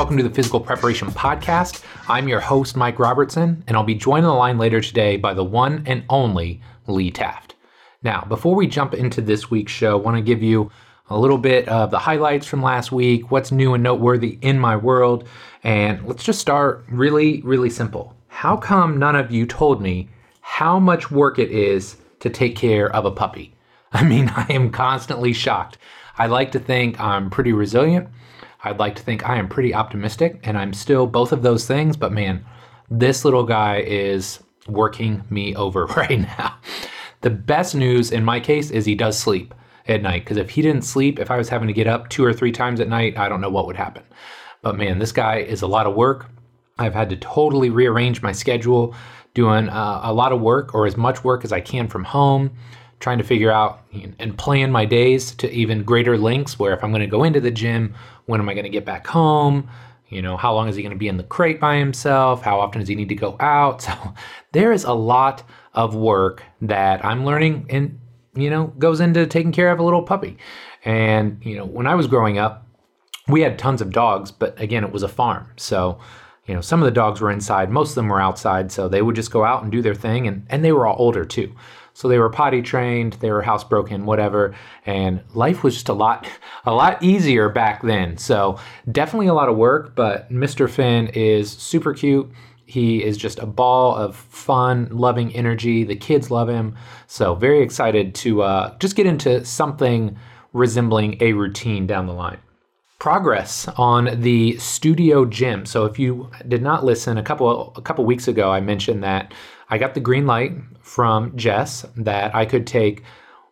welcome to the Physical Preparation Podcast. I'm your host, Mike Robertson, and I'll be joined on the line later today by the one and only Lee Taft. Now, before we jump into this week's show, I want to give you a little bit of the highlights from last week, what's new and noteworthy in my world, and let's just start really, really simple. How come none of you told me how much work it is to take care of a puppy? I mean, I am constantly shocked. I like to think I'm pretty resilient. I'd like to think I am pretty optimistic, and I'm still both of those things, but man, this little guy is working me over right now. The best news in my case is he does sleep at night, because if he didn't sleep, if I was having to get up two or three times at night, I don't know what would happen. But man, this guy is a lot of work. I've had to totally rearrange my schedule, doing uh, a lot of work or as much work as I can from home trying to figure out and plan my days to even greater lengths where if I'm going to go into the gym, when am I going to get back home? You know, how long is he going to be in the crate by himself? How often does he need to go out? So there is a lot of work that I'm learning and, you know, goes into taking care of a little puppy. And, you know, when I was growing up, we had tons of dogs, but again, it was a farm. So, you know, some of the dogs were inside, most of them were outside. So they would just go out and do their thing. And, and they were all older too. So they were potty trained, they were housebroken, whatever, and life was just a lot a lot easier back then. So definitely a lot of work, but Mr. Finn is super cute. He is just a ball of fun, loving energy. The kids love him. So very excited to uh, just get into something resembling a routine down the line progress on the studio gym. So if you did not listen a couple a couple weeks ago I mentioned that I got the green light from Jess that I could take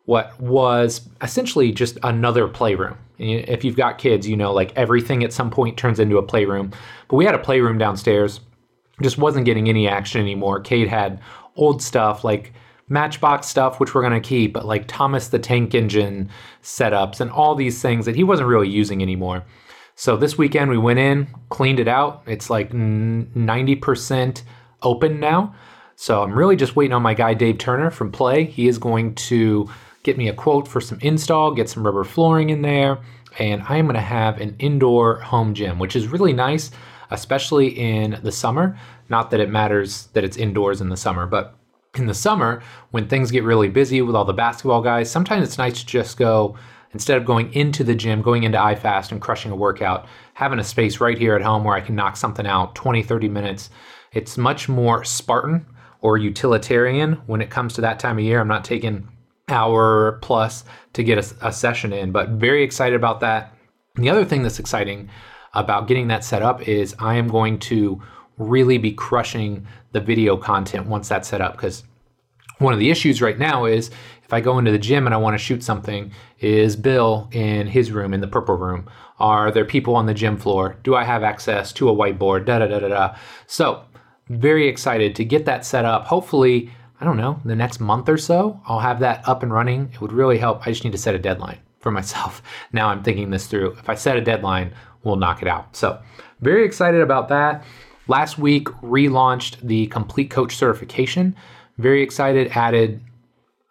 what was essentially just another playroom. If you've got kids, you know, like everything at some point turns into a playroom. But we had a playroom downstairs, just wasn't getting any action anymore. Kate had old stuff like Matchbox stuff, which we're going to keep, but like Thomas the Tank Engine setups and all these things that he wasn't really using anymore. So this weekend we went in, cleaned it out. It's like 90% open now. So I'm really just waiting on my guy Dave Turner from Play. He is going to get me a quote for some install, get some rubber flooring in there, and I am going to have an indoor home gym, which is really nice, especially in the summer. Not that it matters that it's indoors in the summer, but in the summer, when things get really busy with all the basketball guys, sometimes it's nice to just go, instead of going into the gym, going into iFast and crushing a workout, having a space right here at home where I can knock something out 20, 30 minutes. It's much more Spartan or utilitarian when it comes to that time of year. I'm not taking hour plus to get a, a session in, but very excited about that. And the other thing that's exciting about getting that set up is I am going to really be crushing the video content once that's set up because one of the issues right now is if I go into the gym and I want to shoot something, is Bill in his room in the purple room? Are there people on the gym floor? Do I have access to a whiteboard? Da da da da da. So very excited to get that set up. Hopefully, I don't know, the next month or so, I'll have that up and running. It would really help. I just need to set a deadline for myself. Now I'm thinking this through. If I set a deadline, we'll knock it out. So, very excited about that. Last week, relaunched the Complete Coach certification. Very excited, added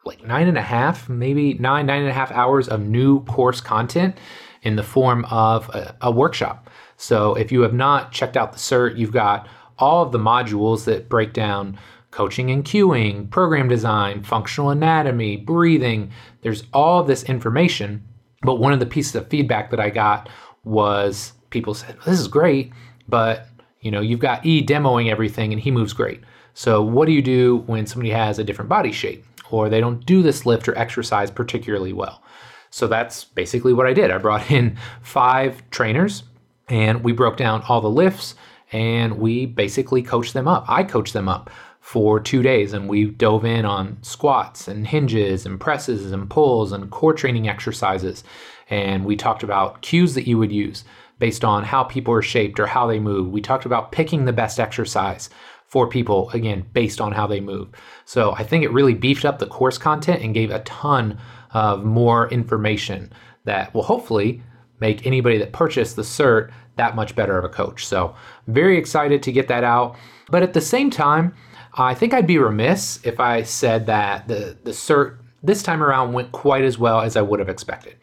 like nine and a half, maybe nine, nine and a half hours of new course content in the form of a, a workshop. So if you have not checked out the cert, you've got all of the modules that break down coaching and cueing, program design, functional anatomy, breathing. There's all this information. But one of the pieces of feedback that I got was people said, This is great, but you know, you've got E demoing everything and he moves great. So what do you do when somebody has a different body shape or they don't do this lift or exercise particularly well? So that's basically what I did. I brought in five trainers and we broke down all the lifts and we basically coached them up. I coached them up for two days and we dove in on squats and hinges and presses and pulls and core training exercises. And we talked about cues that you would use based on how people are shaped or how they move. We talked about picking the best exercise for people, again, based on how they move. So I think it really beefed up the course content and gave a ton of more information that will hopefully make anybody that purchased the cert that much better of a coach. So, very excited to get that out. But at the same time, I think I'd be remiss if I said that the, the cert this time around went quite as well as I would have expected.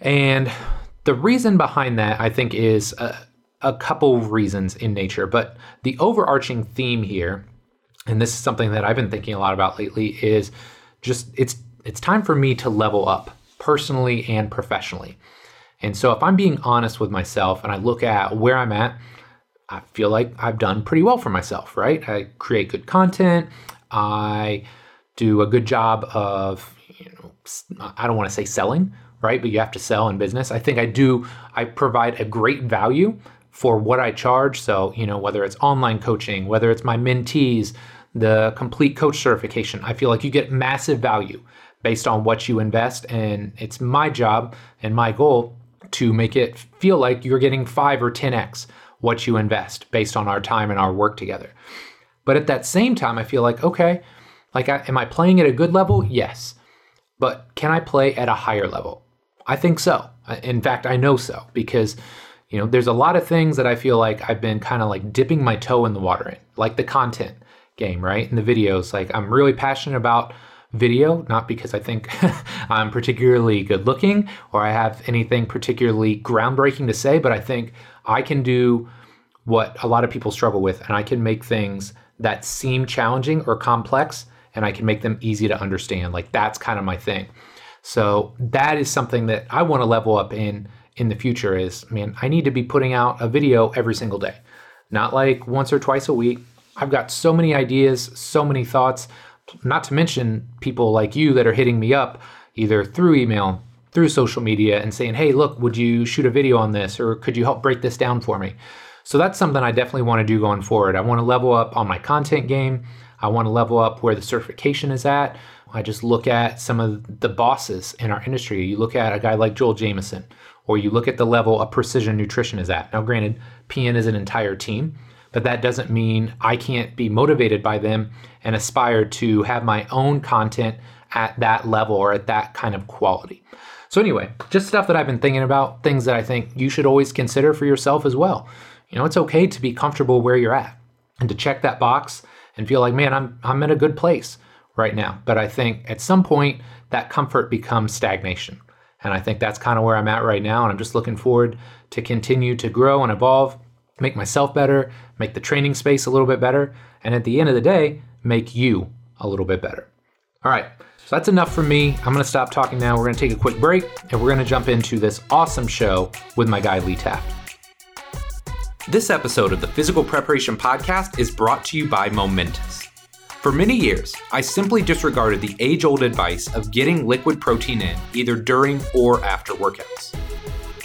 And the reason behind that, I think, is uh, a couple of reasons in nature, but the overarching theme here, and this is something that I've been thinking a lot about lately, is just it's it's time for me to level up personally and professionally. And so if I'm being honest with myself and I look at where I'm at, I feel like I've done pretty well for myself, right? I create good content. I do a good job of, you know, I don't want to say selling, right? But you have to sell in business. I think I do, I provide a great value for what I charge. So, you know, whether it's online coaching, whether it's my mentees, the complete coach certification, I feel like you get massive value based on what you invest. And it's my job and my goal to make it feel like you're getting five or 10x what you invest based on our time and our work together. But at that same time, I feel like, okay, like, I, am I playing at a good level? Yes. But can I play at a higher level? I think so. In fact, I know so because, you know, there's a lot of things that I feel like I've been kind of like dipping my toe in the water in, like the content game, right? And the videos. Like, I'm really passionate about video, not because I think I'm particularly good looking or I have anything particularly groundbreaking to say, but I think I can do what a lot of people struggle with and I can make things that seem challenging or complex and I can make them easy to understand. Like that's kind of my thing. So that is something that I want to level up in in the future is man, I need to be putting out a video every single day. Not like once or twice a week. I've got so many ideas, so many thoughts, not to mention people like you that are hitting me up either through email, through social media and saying, "Hey, look, would you shoot a video on this or could you help break this down for me?" So that's something I definitely want to do going forward. I want to level up on my content game. I want to level up where the certification is at. I just look at some of the bosses in our industry. You look at a guy like Joel Jamieson, or you look at the level of precision nutrition is at. Now, granted, PN is an entire team, but that doesn't mean I can't be motivated by them and aspire to have my own content at that level or at that kind of quality. So, anyway, just stuff that I've been thinking about, things that I think you should always consider for yourself as well. You know, it's okay to be comfortable where you're at and to check that box and feel like, man, I'm I'm in a good place right now. But I think at some point that comfort becomes stagnation. And I think that's kind of where I'm at right now. And I'm just looking forward to continue to grow and evolve, make myself better, make the training space a little bit better, and at the end of the day, make you a little bit better. All right. So that's enough from me. I'm to stop talking now. We're to take a quick break and we're to jump into this awesome show with my guy Lee Taft. This episode of the Physical Preparation Podcast is brought to you by Momentous. For many years, I simply disregarded the age old advice of getting liquid protein in either during or after workouts.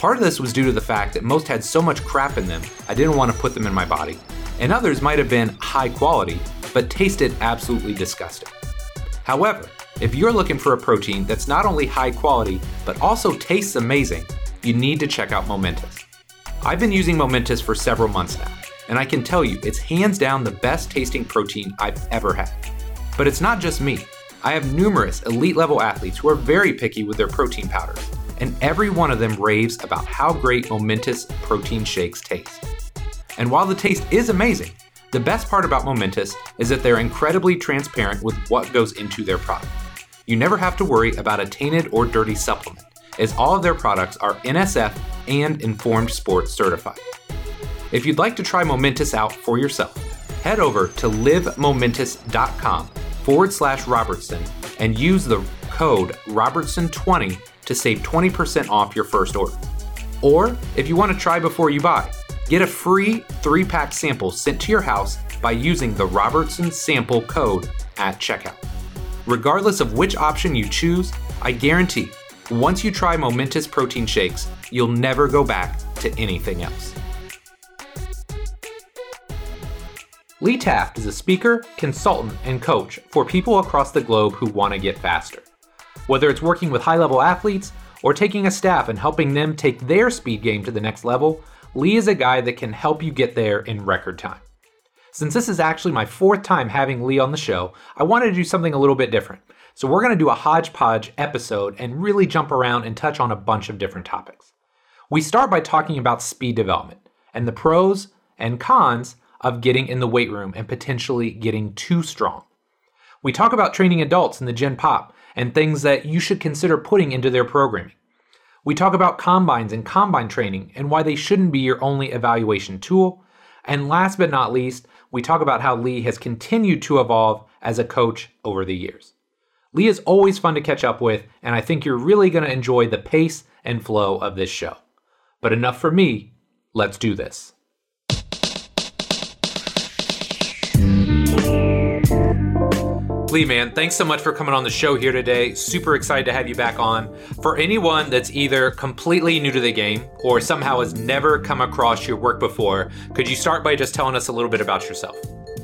Part of this was due to the fact that most had so much crap in them, I didn't want to put them in my body, and others might have been high quality, but tasted absolutely disgusting. However, if you're looking for a protein that's not only high quality, but also tastes amazing, you need to check out Momentous. I've been using Momentous for several months now, and I can tell you it's hands down the best tasting protein I've ever had. But it's not just me. I have numerous elite level athletes who are very picky with their protein powders, and every one of them raves about how great Momentous protein shakes taste. And while the taste is amazing, the best part about Momentous is that they're incredibly transparent with what goes into their product. You never have to worry about a tainted or dirty supplement as all of their products are NSF and Informed Sports certified. If you'd like to try Momentous out for yourself, head over to livemomentous.com forward slash Robertson and use the code Robertson20 to save 20% off your first order. Or if you want to try before you buy, get a free three pack sample sent to your house by using the Robertson sample code at checkout. Regardless of which option you choose, I guarantee once you try Momentous protein shakes, you'll never go back to anything else. Lee Taft is a speaker, consultant, and coach for people across the globe who want to get faster. Whether it's working with high level athletes or taking a staff and helping them take their speed game to the next level, Lee is a guy that can help you get there in record time. Since this is actually my fourth time having Lee on the show, I wanted to do something a little bit different. So we're going to do a hodgepodge episode and really jump around and touch on a bunch of different topics. We start by talking about speed development and the pros and cons of getting in the weight room and potentially getting too strong. We talk about training adults in the Gen Pop and things that you should consider putting into their programming. We talk about combines and combine training and why they shouldn't be your only evaluation tool. And last but not least, we talk about how Lee has continued to evolve as a coach over the years. Lee is always fun to catch up with, and I think you're really going to enjoy the pace and flow of this show. But enough for me, let's do this. Lee, man, thanks so much for coming on the show here today. Super excited to have you back on. For anyone that's either completely new to the game or somehow has never come across your work before, could you start by just telling us a little bit about yourself?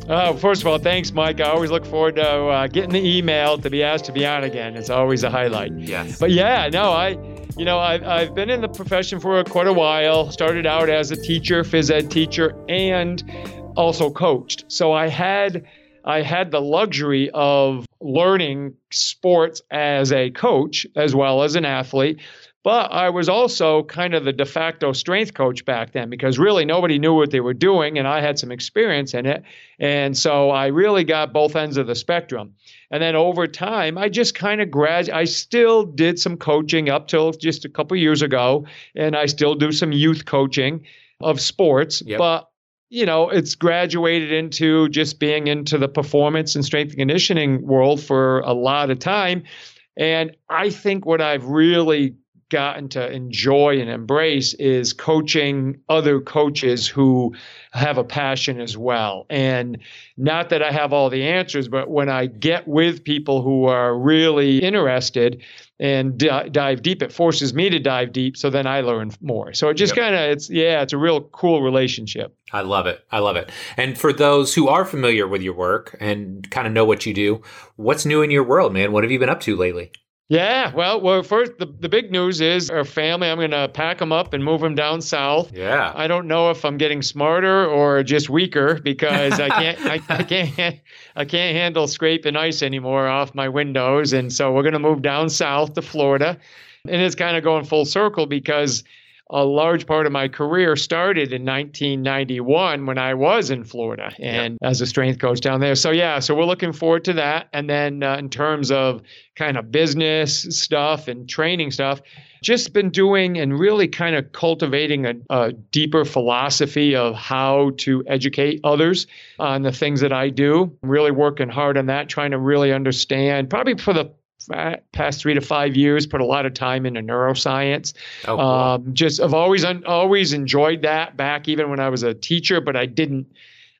Uh, first of all, thanks, Mike. I always look forward to uh, getting the email to be asked to be on again. It's always a highlight. Yes. But yeah, no, I, you know, I've, I've been in the profession for quite a while. Started out as a teacher, phys ed teacher, and also coached. So I had I had the luxury of learning sports as a coach as well as an athlete. But I was also kind of the de facto strength coach back then because really nobody knew what they were doing and I had some experience in it. And so I really got both ends of the spectrum. And then over time, I just kind of grad I still did some coaching up till just a couple years ago and I still do some youth coaching of sports, yep. but you know, it's graduated into just being into the performance and strength and conditioning world for a lot of time. And I think what I've really gotten to enjoy and embrace is coaching other coaches who have a passion as well. And not that I have all the answers, but when I get with people who are really interested and d- dive deep, it forces me to dive deep. So then I learn more. So it just yep. kind of, it's, yeah, it's a real cool relationship. I love it. I love it. And for those who are familiar with your work and kind of know what you do, what's new in your world, man? What have you been up to lately? Yeah, well, well, first the, the big news is our family. I'm going to pack them up and move them down south. Yeah. I don't know if I'm getting smarter or just weaker because I can't I, I, can't I can't handle scraping ice anymore off my windows, and so we're going to move down south to Florida, and it's kind of going full circle because a large part of my career started in 1991 when I was in Florida and yep. as a strength coach down there. So, yeah, so we're looking forward to that. And then, uh, in terms of kind of business stuff and training stuff, just been doing and really kind of cultivating a, a deeper philosophy of how to educate others on the things that I do. I'm really working hard on that, trying to really understand, probably for the past three to five years, put a lot of time into neuroscience. Oh, cool. um, just I've always always enjoyed that back even when I was a teacher, but I didn't.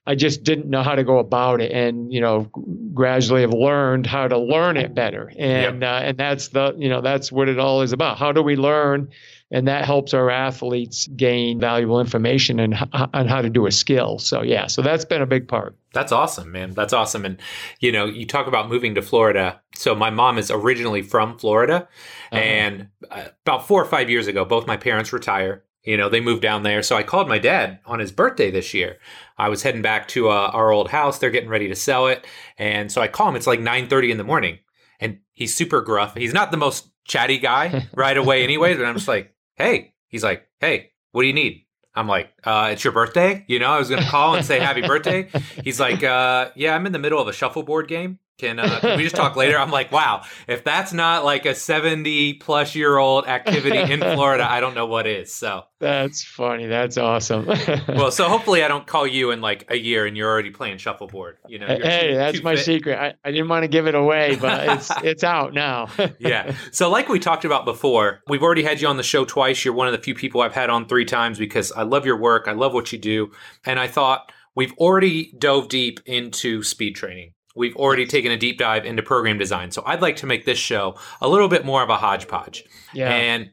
I just didn't know how to go about it, and you know, gradually have learned how to learn it better, and yep. uh, and that's the you know that's what it all is about. How do we learn and that helps our athletes gain valuable information and on how to do a skill. So yeah, so that's been a big part. That's awesome, man. That's awesome. And you know, you talk about moving to Florida. So my mom is originally from Florida, uh-huh. and uh, about four or five years ago, both my parents retire. You know, they moved down there. So I called my dad on his birthday this year. I was heading back to uh, our old house. They're getting ready to sell it, and so I call him. It's like nine thirty in the morning, and he's super gruff. He's not the most chatty guy right away, anyways. But I'm just like, hey, he's like, hey, what do you need? I'm like, uh, it's your birthday? You know, I was going to call and say happy birthday. He's like, uh, yeah, I'm in the middle of a shuffleboard game. Can, uh, can we just talk later? I'm like, wow, if that's not like a 70 plus year old activity in Florida, I don't know what is. So that's funny. That's awesome. well, so hopefully I don't call you in like a year and you're already playing shuffleboard. You know, hey, too, that's too my fit. secret. I, I didn't want to give it away, but it's it's out now. yeah. So like we talked about before, we've already had you on the show twice. You're one of the few people I've had on three times because I love your work. I love what you do, and I thought we've already dove deep into speed training We've already taken a deep dive into program design. So I'd like to make this show a little bit more of a hodgepodge. Yeah. And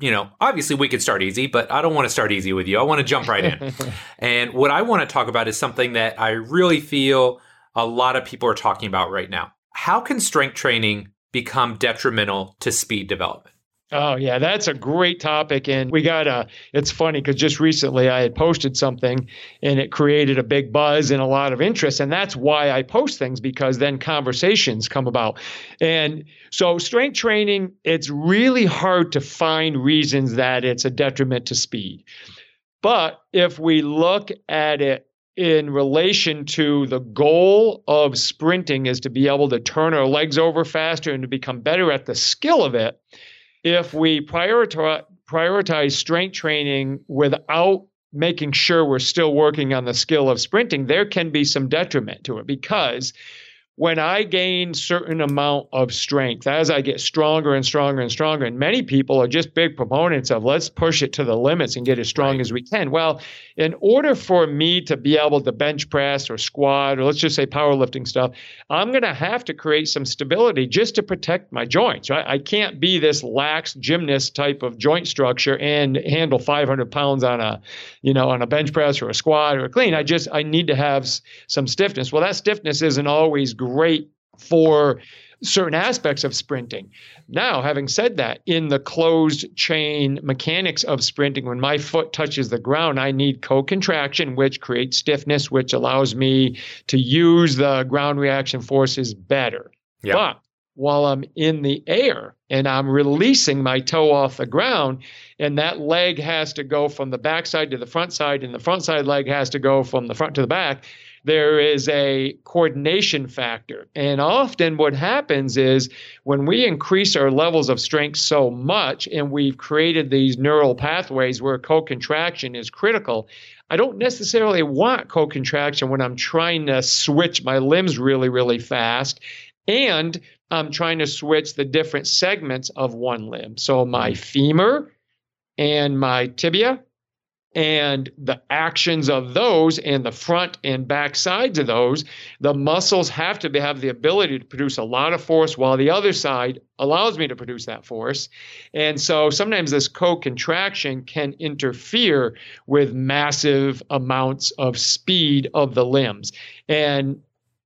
you know, obviously we could start easy, but I don't want to start easy with you. I want to jump right in. and what I want to talk about is something that I really feel a lot of people are talking about right now. How can strength training become detrimental to speed development? Oh yeah, that's a great topic, and we got a. It's funny because just recently I had posted something, and it created a big buzz and a lot of interest, and that's why I post things because then conversations come about, and so strength training, it's really hard to find reasons that it's a detriment to speed, but if we look at it in relation to the goal of sprinting is to be able to turn our legs over faster and to become better at the skill of it if we prioritize prioritize strength training without making sure we're still working on the skill of sprinting, there can be some detriment to it because when I gain certain amount of strength, as I get stronger and stronger and stronger, and many people are just big proponents of let's push it to the limits and get as strong right. as we can. Well, in order for me to be able to bench press or squat, or let's just say powerlifting stuff, I'm going to have to create some stability just to protect my joints. Right? I can't be this lax gymnast type of joint structure and handle 500 pounds on a, you know, on a bench press or a squat or a clean. I just I need to have some stiffness. Well, that stiffness isn't always great for certain aspects of sprinting. Now, having said that, in the closed chain mechanics of sprinting, when my foot touches the ground, I need co-contraction, which creates stiffness, which allows me to use the ground reaction forces better. But while I'm in the air and I'm releasing my toe off the ground, and that leg has to go from the backside to the front side, and the front side leg has to go from the front to the back there is a coordination factor. And often what happens is when we increase our levels of strength so much and we've created these neural pathways where co contraction is critical, I don't necessarily want co contraction when I'm trying to switch my limbs really, really fast. And I'm trying to switch the different segments of one limb. So my mm-hmm. femur and my tibia and the actions of those and the front and back sides of those, the muscles have to have the ability to produce a lot of force while the other side allows me to produce that force. And so sometimes this co contraction can interfere with massive amounts of speed of the limbs. And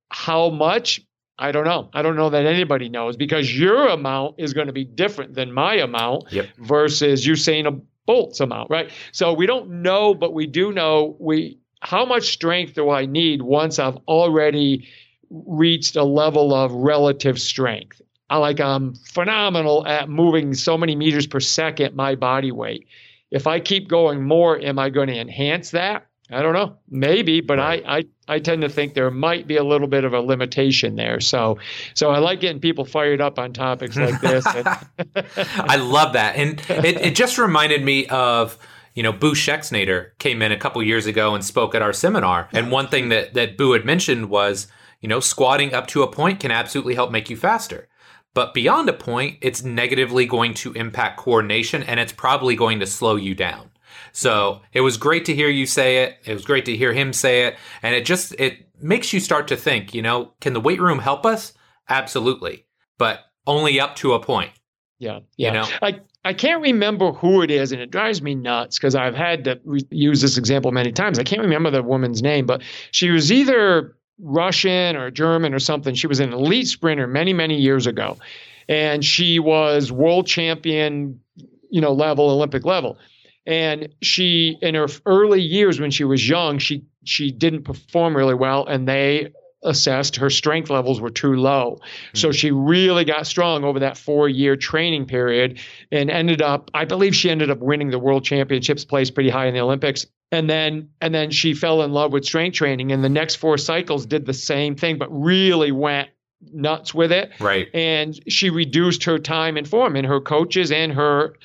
how much? I don't know. I don't know that anybody knows because your amount is going to be different than my amount yep. versus Usain Bolt's amount, right? So we don't know, but we do know we how much strength do I need once I've already reached a level of relative strength. I like I'm phenomenal at moving so many meters per second my body weight. If I keep going more, am I going to enhance that? I don't know. Maybe, but right. I, I I tend to think there might be a little bit of a limitation there. So so I like getting people fired up on topics like this. I love that. And it, it just reminded me of you know, Boo Schexnayder came in a couple years ago and spoke at our seminar. And one thing that, that Boo had mentioned was, you know, squatting up to a point can absolutely help make you faster. But beyond a point, it's negatively going to impact coordination and it's probably going to slow you down. So it was great to hear you say it. It was great to hear him say it. And it just, it makes you start to think, you know, can the weight room help us? Absolutely. But only up to a point. Yeah. Yeah. You know? I, I can't remember who it is, and it drives me nuts because I've had to re- use this example many times. I can't remember the woman's name, but she was either Russian or German or something. She was an elite sprinter many, many years ago, and she was world champion, you know, level, Olympic level and she in her early years when she was young she she didn't perform really well and they assessed her strength levels were too low. Mm-hmm. so she really got strong over that four year training period and ended up i believe she ended up winning the world championships placed pretty high in the olympics. And then and then she fell in love with strength training and the next four cycles did the same thing but really went nuts with it. Right. And she reduced her time and form and her coaches and her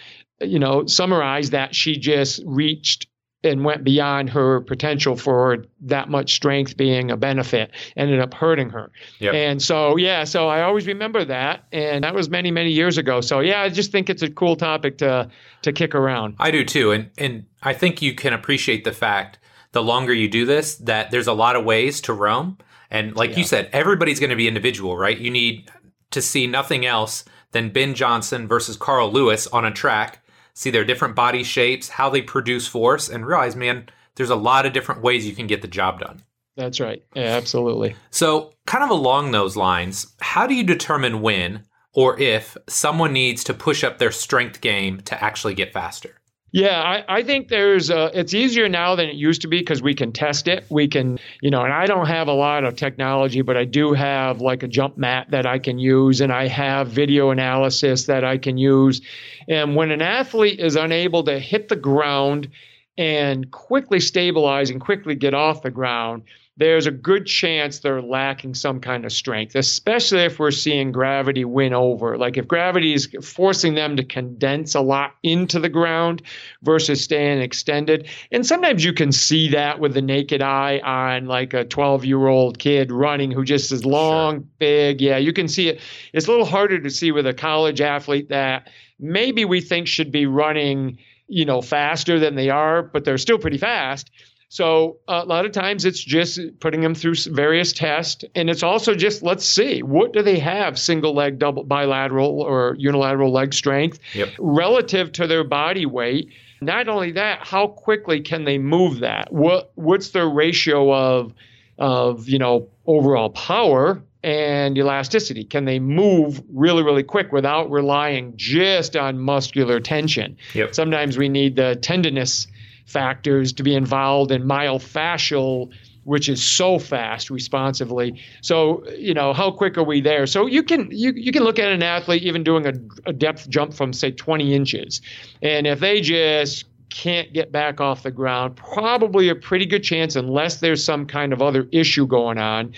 you know, summarize that she just reached and went beyond her potential for that much strength being a benefit ended up hurting her. Yep. and so yeah so i always remember that and that was many many years ago. So yeah i just think it's a cool topic to to kick around. I do too and and i think you can appreciate the fact the longer you do this that there's a lot of ways to roam. And like yeah. you said everybody's going to be individual right? You need to see nothing else than ben johnson versus carl lewis on a track see their different body shapes, how they produce force, and realize, man, there's a lot of different ways you can get the job done. That's right. Yeah, absolutely. So, kind of along those lines, how do you determine when or if someone needs to push up their strength game to actually get faster? Yeah, I, I think there's a, it's easier now than it used to be because we can test it. We can, you know, and I don't have a lot of technology, but I do have like a jump mat that I can use, and I have video analysis that I can use. And when an athlete is unable to hit the ground and quickly stabilize and quickly get off the ground, there's a good chance they're lacking some kind of strength, especially if we're seeing gravity win over. Like if gravity is forcing them to condense a lot into the ground versus staying extended. And sometimes you can see that with the naked eye on like a 12 year old kid running who just is long, sure. big. Yeah, you can see it. It's a little harder to see with a college athlete that maybe we think should be running you know faster than they are but they're still pretty fast so uh, a lot of times it's just putting them through various tests, and it's also just let's see what do they have single leg, double bilateral, or unilateral leg strength yep. relative to their body weight. Not only that, how quickly can they move that? What what's their ratio of of you know overall power and elasticity? Can they move really, really quick without relying just on muscular tension? Yep. Sometimes we need the tendinous factors to be involved in myofascial which is so fast responsively. So, you know, how quick are we there? So you can you, you can look at an athlete even doing a, a depth jump from say 20 inches. And if they just can't get back off the ground, probably a pretty good chance, unless there's some kind of other issue going on.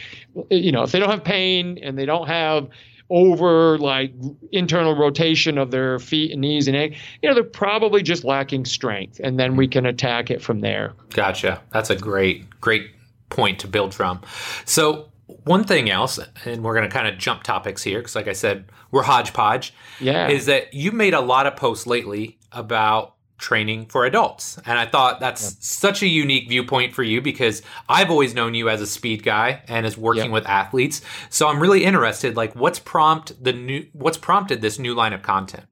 You know, if they don't have pain and they don't have over like internal rotation of their feet and knees and you know they're probably just lacking strength and then we can attack it from there. Gotcha. That's a great great point to build from. So one thing else and we're going to kind of jump topics here because like i said we're hodgepodge yeah. is that you made a lot of posts lately about training for adults. And I thought that's yeah. such a unique viewpoint for you because I've always known you as a speed guy and as working yeah. with athletes. So I'm really interested like what's prompt the new what's prompted this new line of content?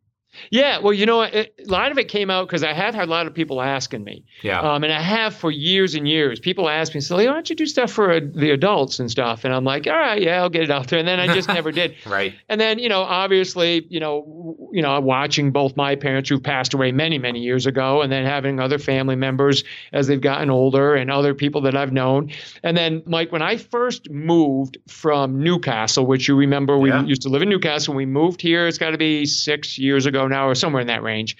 Yeah, well, you know, it, a lot of it came out because I have had a lot of people asking me. Yeah. Um, and I have for years and years. People ask me, "So, why don't you do stuff for uh, the adults and stuff?" And I'm like, "All right, yeah, I'll get it out there." And then I just never did. Right. And then, you know, obviously, you know, you know, watching both my parents who passed away many, many years ago, and then having other family members as they've gotten older, and other people that I've known. And then, Mike, when I first moved from Newcastle, which you remember, we yeah. used to live in Newcastle. We moved here. It's got to be six years ago now or somewhere in that range.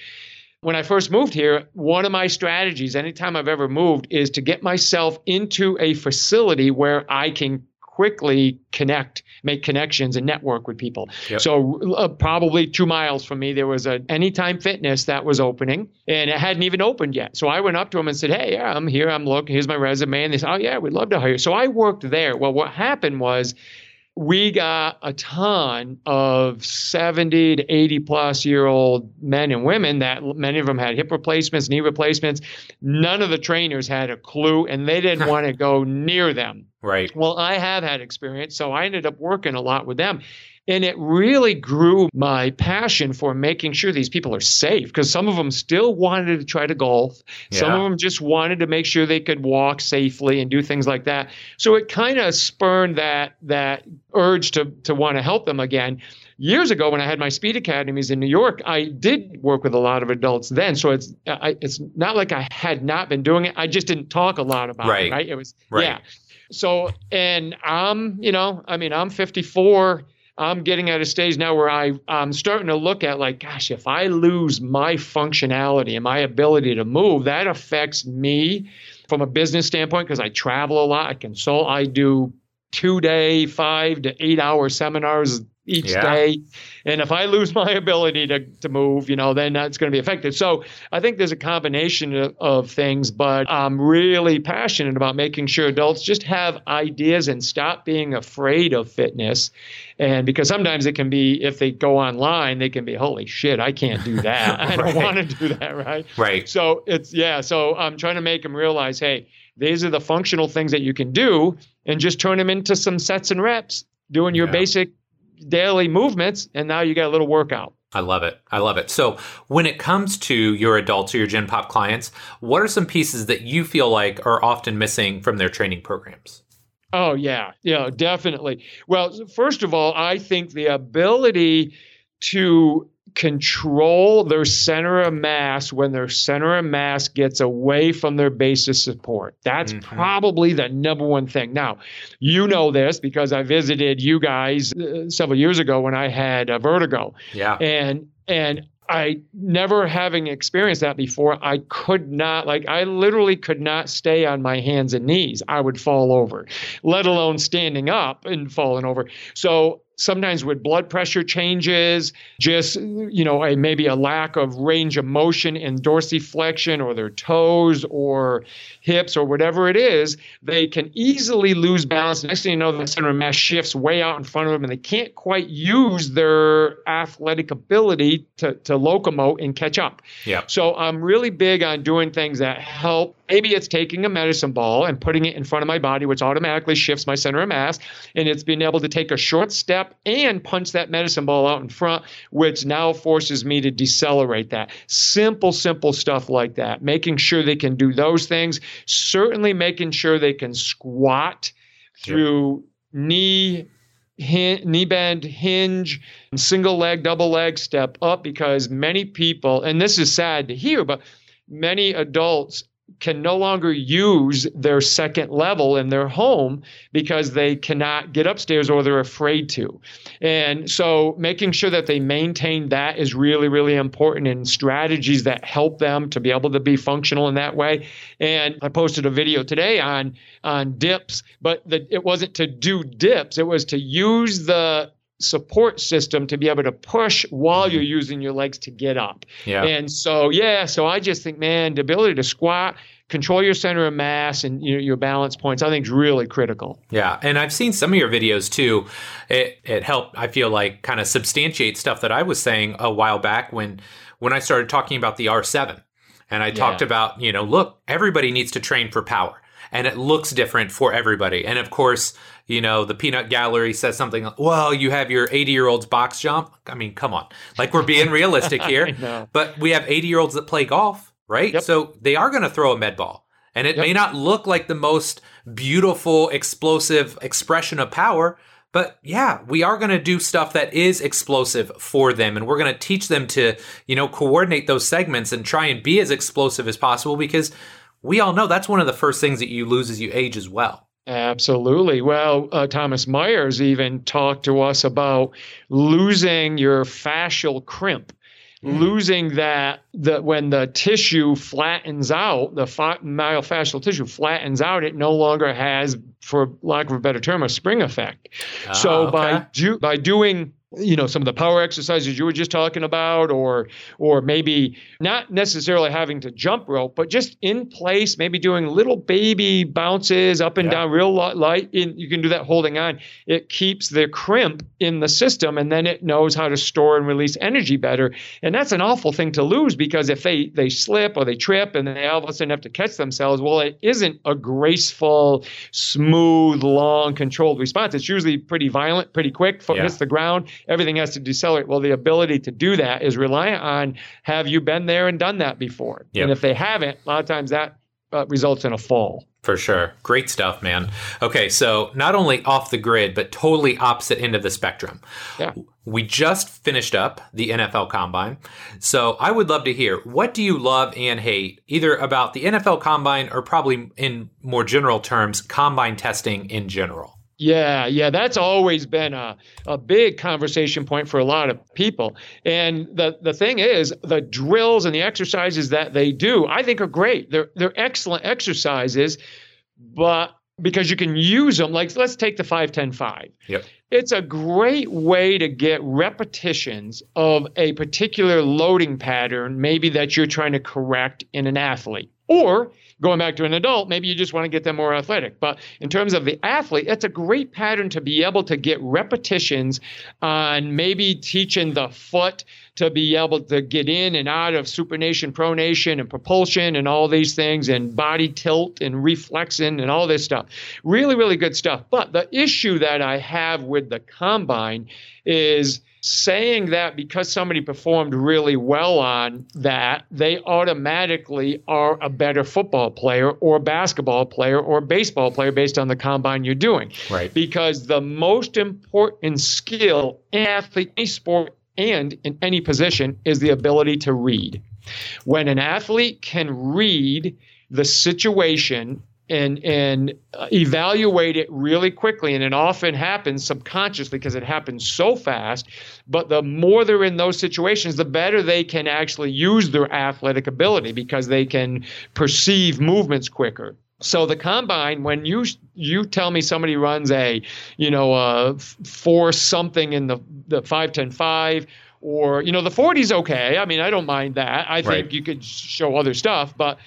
When I first moved here, one of my strategies, anytime I've ever moved, is to get myself into a facility where I can quickly connect, make connections, and network with people. Yep. So, uh, probably two miles from me, there was a Anytime Fitness that was opening, and it hadn't even opened yet. So I went up to them and said, "Hey, yeah, I'm here. I'm looking. Here's my resume." And they said, "Oh yeah, we'd love to hire you." So I worked there. Well, what happened was we got a ton of 70 to 80 plus year old men and women that many of them had hip replacements, knee replacements. None of the trainers had a clue and they didn't want to go near them. Right. Well, I have had experience, so I ended up working a lot with them. And it really grew my passion for making sure these people are safe because some of them still wanted to try to golf. Yeah. Some of them just wanted to make sure they could walk safely and do things like that. So it kind of spurned that that urge to to want to help them again. Years ago, when I had my speed academies in New York, I did work with a lot of adults then. So it's I, it's not like I had not been doing it. I just didn't talk a lot about right. it. Right. It was right. yeah. So and I'm you know I mean I'm 54 I'm getting at a stage now where I, I'm starting to look at like, gosh, if I lose my functionality and my ability to move, that affects me from a business standpoint because I travel a lot. I consult. I do two day, five to eight hour seminars each yeah. day. And if I lose my ability to, to move, you know, then that's going to be affected. So I think there's a combination of, of, things, but I'm really passionate about making sure adults just have ideas and stop being afraid of fitness. And because sometimes it can be, if they go online, they can be, holy shit, I can't do that. I don't want to do that. Right. Right. So it's, yeah. So I'm trying to make them realize, hey, these are the functional things that you can do and just turn them into some sets and reps doing your yeah. basic daily movements, and now you get a little workout. I love it. I love it. So, when it comes to your adults or your Gen Pop clients, what are some pieces that you feel like are often missing from their training programs? Oh, yeah. Yeah, definitely. Well, first of all, I think the ability to control their center of mass when their center of mass gets away from their base of support. That's mm-hmm. probably the number one thing. Now, you know this because I visited you guys uh, several years ago when I had a vertigo. Yeah. And and I never having experienced that before, I could not, like, I literally could not stay on my hands and knees. I would fall over, let alone standing up and falling over. So sometimes with blood pressure changes, just you know, a, maybe a lack of range of motion in dorsiflexion or their toes or hips or whatever it is, they can easily lose balance. Next thing you know, the center of mass shifts way out in front of them and they can't quite use their athletic ability to, to locomote and catch up. Yeah. So I'm really big on doing things that help. Maybe it's taking a medicine ball and putting it in front of my body, which automatically shifts my center of mass. And it's being able to take a short step and punch that medicine ball out in front, which now forces me to decelerate that. Simple, simple stuff like that. Making sure they can do those things. Certainly making sure they can squat through knee knee bend, hinge, single leg, double leg, step up because many people, and this is sad to hear, but many adults can no longer use their second level in their home because they cannot get upstairs or they're afraid to. And so making sure that they maintain that is really, really important and strategies that help them to be able to be functional in that way. And I posted a video today on on dips, but the, it wasn't to do dips, it was to use the support system to be able to push while mm-hmm. you're using your legs to get up. Yeah. And so, yeah, so I just think, man, the ability to squat, control your center of mass and your, your balance points, I think is really critical. Yeah. And I've seen some of your videos too. It, it helped, I feel like, kind of substantiate stuff that I was saying a while back when, when I started talking about the R7. And I yeah. talked about, you know, look, everybody needs to train for power and it looks different for everybody. And of course, you know, the peanut gallery says something, well, you have your 80 year olds box jump. I mean, come on. Like we're being realistic here. but we have 80 year olds that play golf, right? Yep. So they are going to throw a med ball. And it yep. may not look like the most beautiful, explosive expression of power, but yeah, we are going to do stuff that is explosive for them. And we're going to teach them to, you know, coordinate those segments and try and be as explosive as possible because we all know that's one of the first things that you lose as you age as well. Absolutely. Well, uh, Thomas Myers even talked to us about losing your fascial crimp. Mm. Losing that, that when the tissue flattens out, the fa- myofascial tissue flattens out, it no longer has, for lack of a better term, a spring effect. Oh, so okay. by do, by doing you know some of the power exercises you were just talking about or or maybe not necessarily having to jump rope but just in place maybe doing little baby bounces up and yeah. down real light in, you can do that holding on it keeps the crimp in the system and then it knows how to store and release energy better and that's an awful thing to lose because if they they slip or they trip and they all of a sudden have to catch themselves well it isn't a graceful smooth long controlled response it's usually pretty violent pretty quick foot yeah. hits the ground everything has to decelerate. Well, the ability to do that is reliant on have you been there and done that before? Yep. And if they haven't, a lot of times that uh, results in a fall. For sure. Great stuff, man. Okay, so not only off the grid, but totally opposite end of the spectrum. Yeah. We just finished up the NFL Combine. So I would love to hear what do you love and hate, either about the NFL Combine or probably in more general terms, combine testing in general? Yeah, yeah, that's always been a, a big conversation point for a lot of people. And the, the thing is, the drills and the exercises that they do, I think are great. They're they're excellent exercises, but because you can use them, like let's take the 5 10 5. Yep. It's a great way to get repetitions of a particular loading pattern, maybe that you're trying to correct in an athlete. Or going back to an adult, maybe you just want to get them more athletic. But in terms of the athlete, it's a great pattern to be able to get repetitions on maybe teaching the foot to be able to get in and out of supination, pronation, and propulsion, and all these things, and body tilt and reflexing, and all this stuff. Really, really good stuff. But the issue that I have with the combine is saying that because somebody performed really well on that, they automatically are a better football player or basketball player or baseball player based on the combine you're doing. Right. Because the most important skill in athlete, any sport, and in any position is the ability to read. When an athlete can read the situation and and uh, evaluate it really quickly and it often happens subconsciously because it happens so fast but the more they're in those situations the better they can actually use their athletic ability because they can perceive movements quicker so the combine, when you you tell me somebody runs a, you know, uh, a four something in the the five ten five, or you know the 40's okay. I mean, I don't mind that. I think right. you could show other stuff, but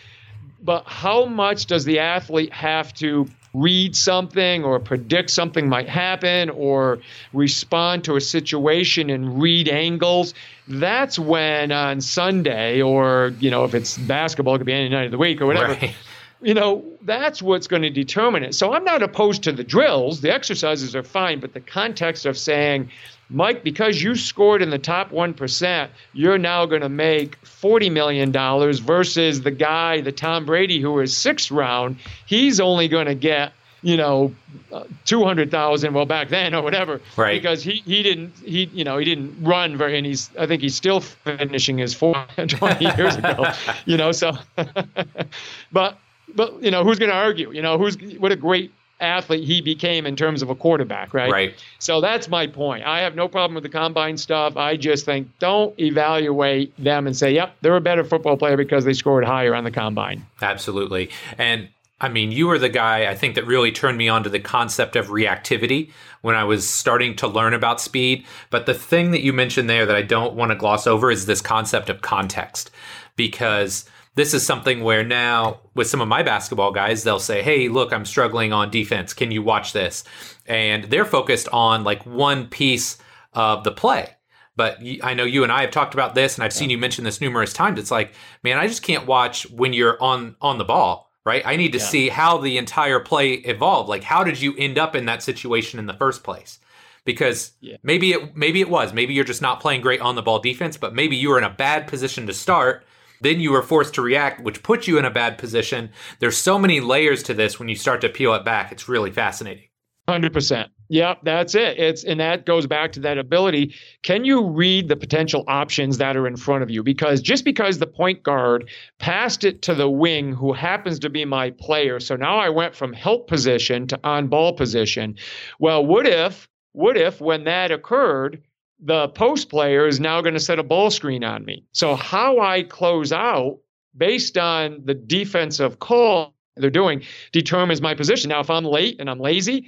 but how much does the athlete have to read something or predict something might happen or respond to a situation and read angles? That's when on sunday or you know if it's basketball it could be any night of the week or whatever right. you know that's what's going to determine it. So i'm not opposed to the drills. The exercises are fine but the context of saying Mike, because you scored in the top 1%, you're now going to make $40 million versus the guy, the Tom Brady, who is sixth round. He's only going to get, you know, uh, 200,000, well, back then or whatever. Right. Because he, he didn't, he, you know, he didn't run very, and he's, I think he's still finishing his 420 years ago, you know, so, but, but, you know, who's going to argue? You know, who's, what a great athlete he became in terms of a quarterback, right? Right. So that's my point. I have no problem with the combine stuff. I just think don't evaluate them and say, yep, they're a better football player because they scored higher on the combine. Absolutely. And I mean, you were the guy I think that really turned me on to the concept of reactivity when I was starting to learn about speed. But the thing that you mentioned there that I don't want to gloss over is this concept of context because this is something where now with some of my basketball guys they'll say hey look i'm struggling on defense. Can you watch this? And they're focused on like one piece of the play. But i know you and i have talked about this and i've seen you mention this numerous times. It's like man i just can't watch when you're on on the ball right? I need to yeah. see how the entire play evolved. Like how did you end up in that situation in the first place? Because yeah. maybe it maybe it was. Maybe you're just not playing great on the ball defense but maybe you were in a bad position to start then you were forced to react, which puts you in a bad position. There's so many layers to this when you start to peel it back. It's really fascinating. 100%. Yep, that's it. It's and that goes back to that ability. Can you read the potential options that are in front of you? Because just because the point guard passed it to the wing who happens to be my player, so now I went from help position to on ball position. Well, what if what if when that occurred, the post player is now going to set a ball screen on me. So how I close out based on the defensive call they're doing determines my position. Now, if I'm late and I'm lazy,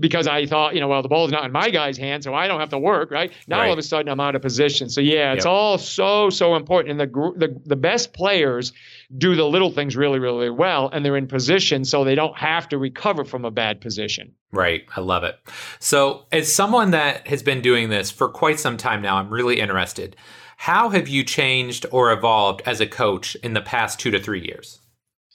because I thought, you know, well, the ball is not in my guy's hand, so I don't have to work, right? Now right. all of a sudden I'm out of position. So yeah, it's yep. all so so important. And the the the best players do the little things really really well, and they're in position, so they don't have to recover from a bad position. Right, I love it. So as someone that has been doing this for quite some time now, I'm really interested. How have you changed or evolved as a coach in the past two to three years?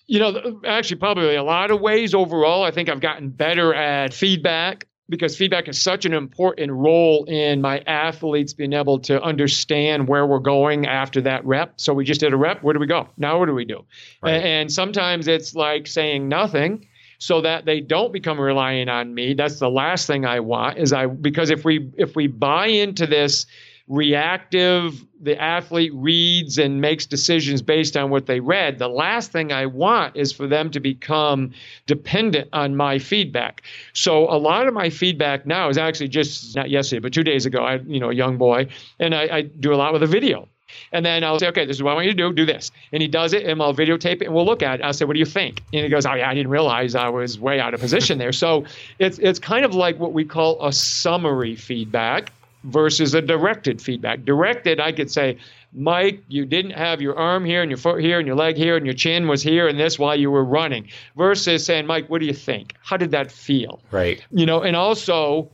You know, actually, probably a lot of ways overall. I think I've gotten better at feedback because feedback is such an important role in my athletes being able to understand where we're going after that rep. So we just did a rep. Where do we go? Now, what do we do? Right. And, and sometimes it's like saying nothing so that they don't become reliant on me. That's the last thing I want is I because if we if we buy into this reactive, the athlete reads and makes decisions based on what they read. The last thing I want is for them to become dependent on my feedback. So a lot of my feedback now is actually just not yesterday, but two days ago. I, you know, a young boy, and I, I do a lot with a video. And then I'll say, okay, this is what I want you to do. Do this. And he does it, and I'll videotape it, and we'll look at it. I'll say, what do you think? And he goes, oh yeah, I didn't realize I was way out of position there. So it's it's kind of like what we call a summary feedback versus a directed feedback. Directed, I could say, Mike, you didn't have your arm here and your foot here and your leg here and your chin was here and this while you were running. Versus saying, Mike, what do you think? How did that feel? Right. You know, and also,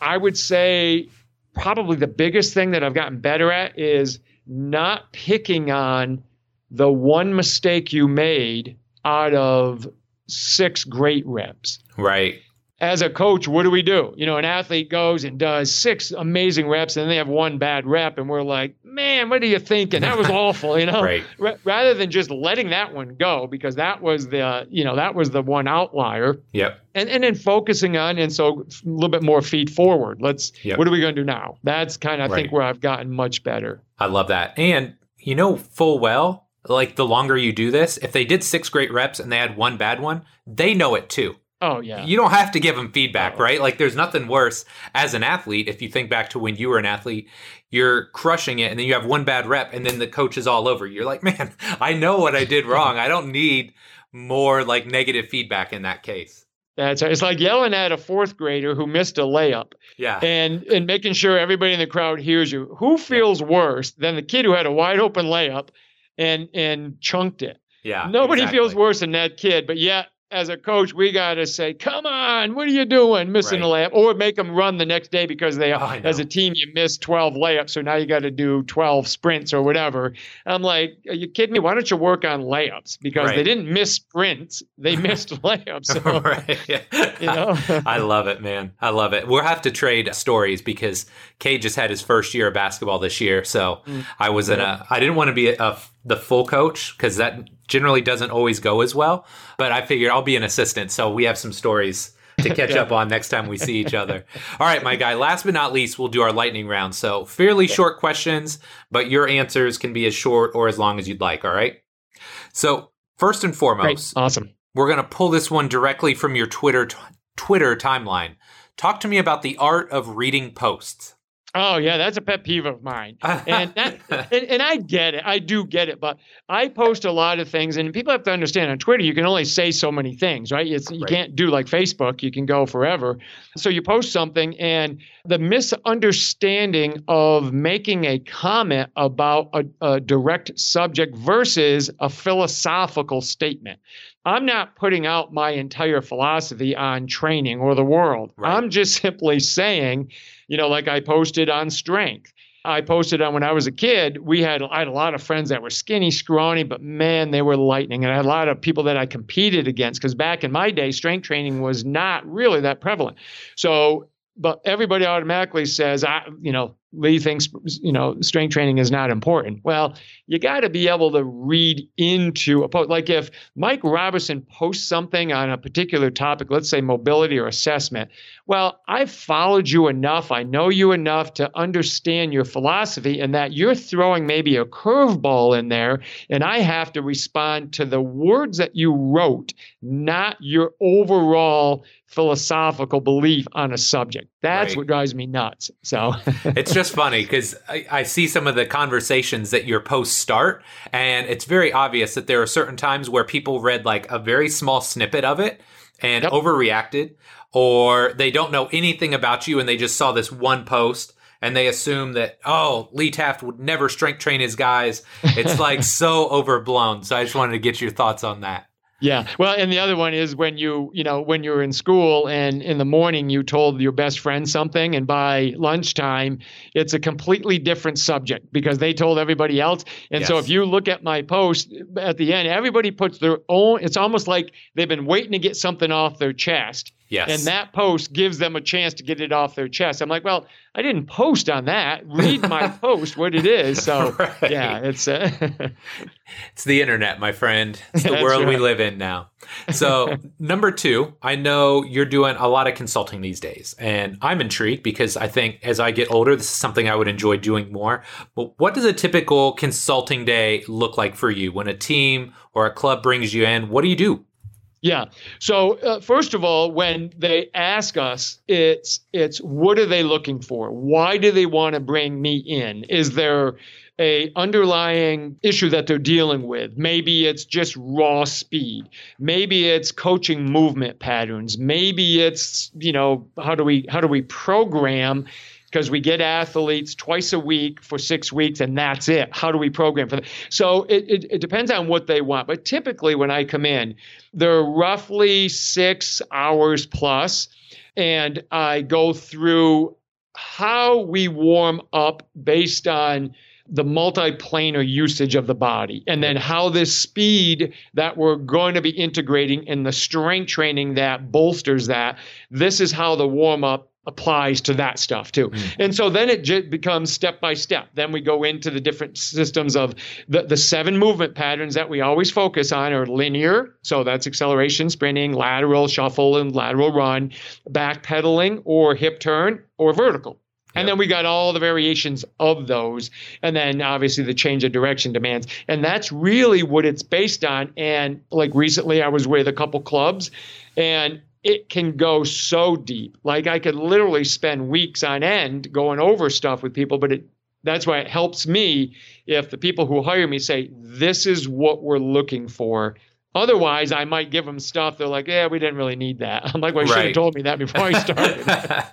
I would say probably the biggest thing that I've gotten better at is not picking on the one mistake you made out of six great reps. Right as a coach, what do we do? You know, an athlete goes and does six amazing reps and then they have one bad rep, and we're like, man, what are you thinking? That was awful, you know? right. R- rather than just letting that one go because that was the, you know, that was the one outlier. Yep. And, and then focusing on, and so a little bit more feed forward. Let's, yep. what are we going to do now? That's kind of, I right. think, where I've gotten much better. I love that. And you know full well like the longer you do this, if they did six great reps and they had one bad one, they know it too. Oh yeah. You don't have to give them feedback, right? Like there's nothing worse as an athlete if you think back to when you were an athlete, you're crushing it and then you have one bad rep and then the coach is all over. You're like, "Man, I know what I did wrong. I don't need more like negative feedback in that case." That's it's like yelling at a fourth grader who missed a layup. Yeah. And and making sure everybody in the crowd hears you. Who feels worse than the kid who had a wide open layup and and chunked it? Yeah. Nobody exactly. feels worse than that kid, but yet as a coach, we got to say, "Come on, what are you doing, missing right. a layup?" Or make them run the next day because they, oh, as a team, you missed 12 layups, so now you got to do 12 sprints or whatever. I'm like, "Are you kidding me? Why don't you work on layups? Because right. they didn't miss sprints, they missed layups." So, right. you know, I love it, man. I love it. We'll have to trade stories because Cade just had his first year of basketball this year, so mm. I was in a. I didn't want to be a, a the full coach because that generally doesn't always go as well. But I figured I'll be an assistant, so we have some stories to catch yeah. up on next time we see each other. All right, my guy. Last but not least, we'll do our lightning round. So fairly short questions, but your answers can be as short or as long as you'd like. All right. So first and foremost, Great. awesome. We're gonna pull this one directly from your Twitter t- Twitter timeline. Talk to me about the art of reading posts. Oh yeah, that's a pet peeve of mine, and that, and, and, I get it. I do get it, but I post a lot of things, and people have to understand on Twitter you can only say so many things, right? It's, you right. can't do like Facebook; you can go forever. So you post something, and the misunderstanding of making a comment about a, a direct subject versus a philosophical statement. I'm not putting out my entire philosophy on training or the world. Right. I'm just simply saying, you know, like I posted on strength. I posted on when I was a kid. We had I had a lot of friends that were skinny, scrawny, but man, they were lightning. And I had a lot of people that I competed against because back in my day, strength training was not really that prevalent. So, but everybody automatically says, I, you know, Lee thinks you know strength training is not important. Well, you got to be able to read into a post. Like if Mike Robertson posts something on a particular topic, let's say mobility or assessment. Well, I've followed you enough. I know you enough to understand your philosophy, and that you're throwing maybe a curveball in there, and I have to respond to the words that you wrote, not your overall philosophical belief on a subject. That's right. what drives me nuts. So it's just funny because I, I, see some of the conversations that your posts start, and it's very obvious that there are certain times where people read like a very small snippet of it and yep. overreacted, or they don't know anything about you and they just saw this one post and they assume that oh Lee Taft would never strength train his guys. It's like so overblown. So I just wanted to get your thoughts on that. Yeah. Well, and the other one is when you, you know, when you're in school and in the morning you told your best friend something and by lunchtime it's a completely different subject because they told everybody else. And yes. so if you look at my post at the end, everybody puts their own it's almost like they've been waiting to get something off their chest. Yes. And that post gives them a chance to get it off their chest. I'm like, well, I didn't post on that. Read my post, what it is. So right. yeah, it's uh, it's the internet, my friend. It's the world right. we live in now. So number two, I know you're doing a lot of consulting these days, and I'm intrigued because I think as I get older, this is something I would enjoy doing more. But what does a typical consulting day look like for you when a team or a club brings you in? What do you do? Yeah. So uh, first of all, when they ask us, it's it's what are they looking for? Why do they want to bring me in? Is there a underlying issue that they're dealing with? Maybe it's just raw speed. Maybe it's coaching movement patterns. Maybe it's you know how do we how do we program because we get athletes twice a week for six weeks and that's it. How do we program for them? So it, it, it, depends on what they want. But typically, when I come in, they're roughly six hours plus, and I go through how we warm up based on the multiplanar usage of the body and then how this speed that we're going to be integrating in the strength training that bolsters that this is how the warm up applies to that stuff too. Mm. And so then it j- becomes step by step. Then we go into the different systems of the, the seven movement patterns that we always focus on are linear. So that's acceleration, sprinting, lateral, shuffle, and lateral run, back pedaling or hip turn or vertical. And then we got all the variations of those. And then obviously the change of direction demands. And that's really what it's based on. And like recently, I was with a couple clubs and it can go so deep. Like I could literally spend weeks on end going over stuff with people, but it that's why it helps me if the people who hire me say, this is what we're looking for. Otherwise, I might give them stuff. They're like, yeah, we didn't really need that. I'm like, well, you right. should have told me that before I started.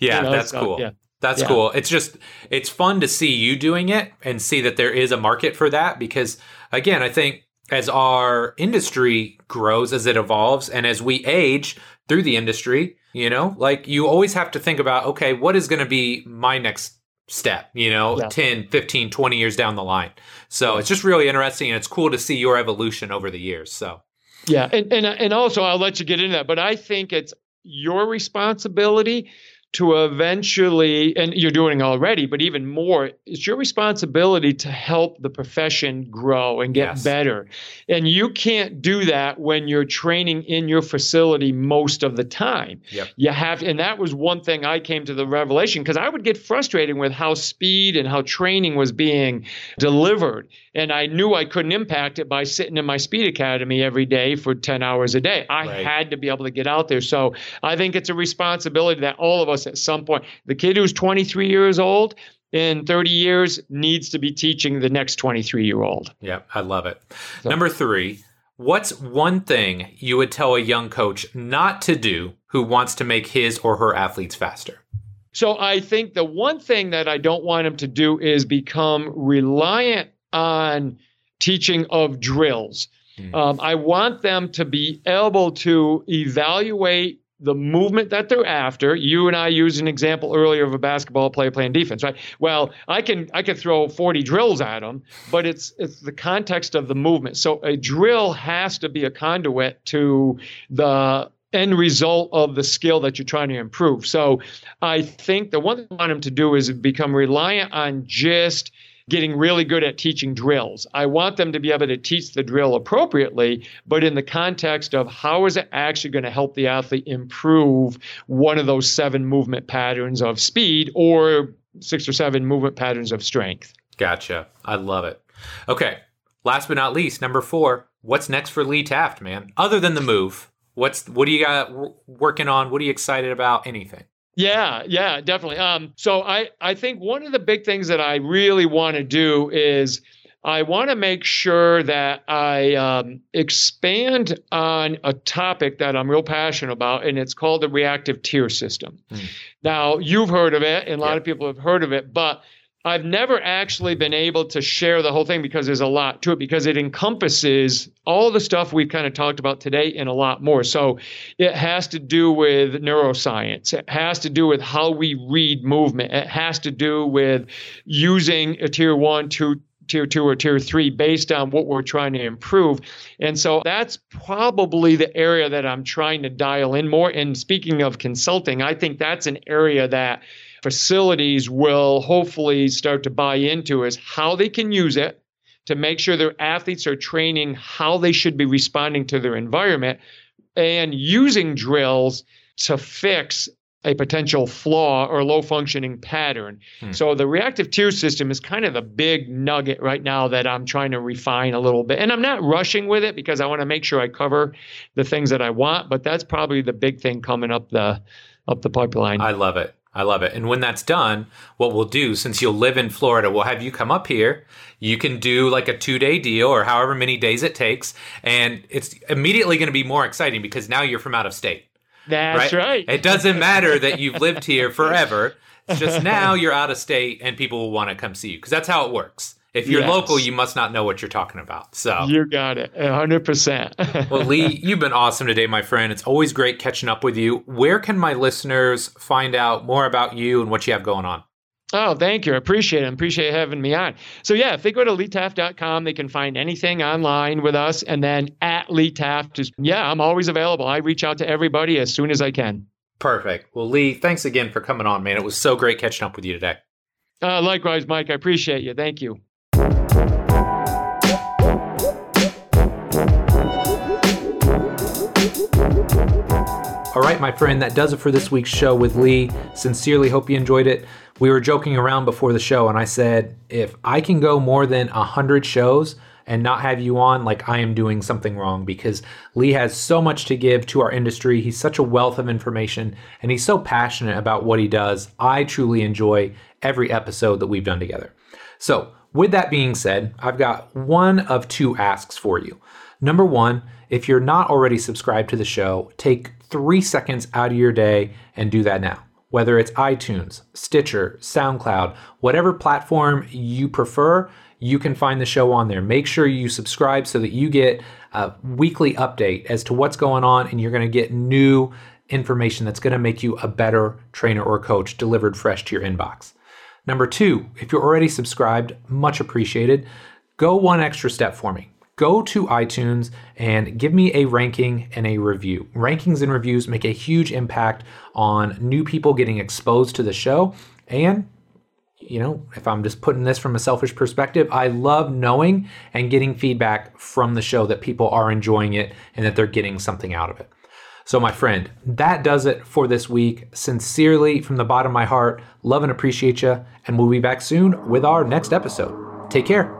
yeah, you know, that's so, cool. Yeah. That's yeah. cool. It's just, it's fun to see you doing it and see that there is a market for that because, again, I think as our industry grows, as it evolves, and as we age through the industry, you know, like you always have to think about, okay, what is going to be my next step, you know, yeah. 10, 15, 20 years down the line. So it's just really interesting and it's cool to see your evolution over the years. So yeah, and and and also I'll let you get into that, but I think it's your responsibility to eventually, and you're doing already, but even more, it's your responsibility to help the profession grow and get yes. better. And you can't do that when you're training in your facility most of the time. Yep. You have, and that was one thing I came to the revelation because I would get frustrated with how speed and how training was being delivered. And I knew I couldn't impact it by sitting in my speed academy every day for 10 hours a day. I right. had to be able to get out there. So I think it's a responsibility that all of us at some point, the kid who's 23 years old, in 30 years needs to be teaching the next 23 year old. Yeah, I love it. So. Number three, what's one thing you would tell a young coach not to do who wants to make his or her athletes faster? So I think the one thing that I don't want him to do is become reliant on teaching of drills. Mm. Um, I want them to be able to evaluate the movement that they're after. You and I used an example earlier of a basketball player playing defense, right? Well, I can I can throw 40 drills at them, but it's it's the context of the movement. So a drill has to be a conduit to the end result of the skill that you're trying to improve. So I think the one thing I want them to do is become reliant on just getting really good at teaching drills. I want them to be able to teach the drill appropriately, but in the context of how is it actually going to help the athlete improve one of those seven movement patterns of speed or six or seven movement patterns of strength. Gotcha. I love it. Okay. Last but not least, number four, what's next for Lee Taft, man? Other than the move, what's what do you got working on? What are you excited about? Anything? Yeah, yeah, definitely. Um, so I, I think one of the big things that I really want to do is I want to make sure that I um, expand on a topic that I'm real passionate about, and it's called the reactive tier system. Mm. Now, you've heard of it, and a lot of people have heard of it, but I've never actually been able to share the whole thing because there's a lot to it because it encompasses all the stuff we've kind of talked about today and a lot more. So it has to do with neuroscience. It has to do with how we read movement. It has to do with using a tier one, two, tier two or tier three based on what we're trying to improve. And so that's probably the area that I'm trying to dial in more. And speaking of consulting, I think that's an area that facilities will hopefully start to buy into is how they can use it to make sure their athletes are training how they should be responding to their environment and using drills to fix a potential flaw or low functioning pattern. Hmm. So the reactive tier system is kind of the big nugget right now that I'm trying to refine a little bit. And I'm not rushing with it because I want to make sure I cover the things that I want, but that's probably the big thing coming up the up the pipeline. I love it. I love it. And when that's done, what we'll do, since you'll live in Florida, we'll have you come up here. You can do like a two day deal or however many days it takes. And it's immediately going to be more exciting because now you're from out of state. That's right. right. It doesn't matter that you've lived here forever. It's just now you're out of state and people will want to come see you because that's how it works. If you're yes. local, you must not know what you're talking about. So you got it, hundred percent. Well, Lee, you've been awesome today, my friend. It's always great catching up with you. Where can my listeners find out more about you and what you have going on? Oh, thank you. I appreciate it. I appreciate having me on. So, yeah, if they go to leetaft.com, they can find anything online with us. And then at Lee Taft is, yeah, I'm always available. I reach out to everybody as soon as I can. Perfect. Well, Lee, thanks again for coming on, man. It was so great catching up with you today. Uh, likewise, Mike. I appreciate you. Thank you. All right, my friend, that does it for this week's show with Lee. Sincerely hope you enjoyed it. We were joking around before the show, and I said, if I can go more than 100 shows, and not have you on, like I am doing something wrong because Lee has so much to give to our industry. He's such a wealth of information and he's so passionate about what he does. I truly enjoy every episode that we've done together. So, with that being said, I've got one of two asks for you. Number one, if you're not already subscribed to the show, take three seconds out of your day and do that now. Whether it's iTunes, Stitcher, SoundCloud, whatever platform you prefer, you can find the show on there. Make sure you subscribe so that you get a weekly update as to what's going on and you're going to get new information that's going to make you a better trainer or coach delivered fresh to your inbox. Number two, if you're already subscribed, much appreciated. Go one extra step for me. Go to iTunes and give me a ranking and a review. Rankings and reviews make a huge impact on new people getting exposed to the show and you know, if I'm just putting this from a selfish perspective, I love knowing and getting feedback from the show that people are enjoying it and that they're getting something out of it. So, my friend, that does it for this week. Sincerely, from the bottom of my heart, love and appreciate you. And we'll be back soon with our next episode. Take care.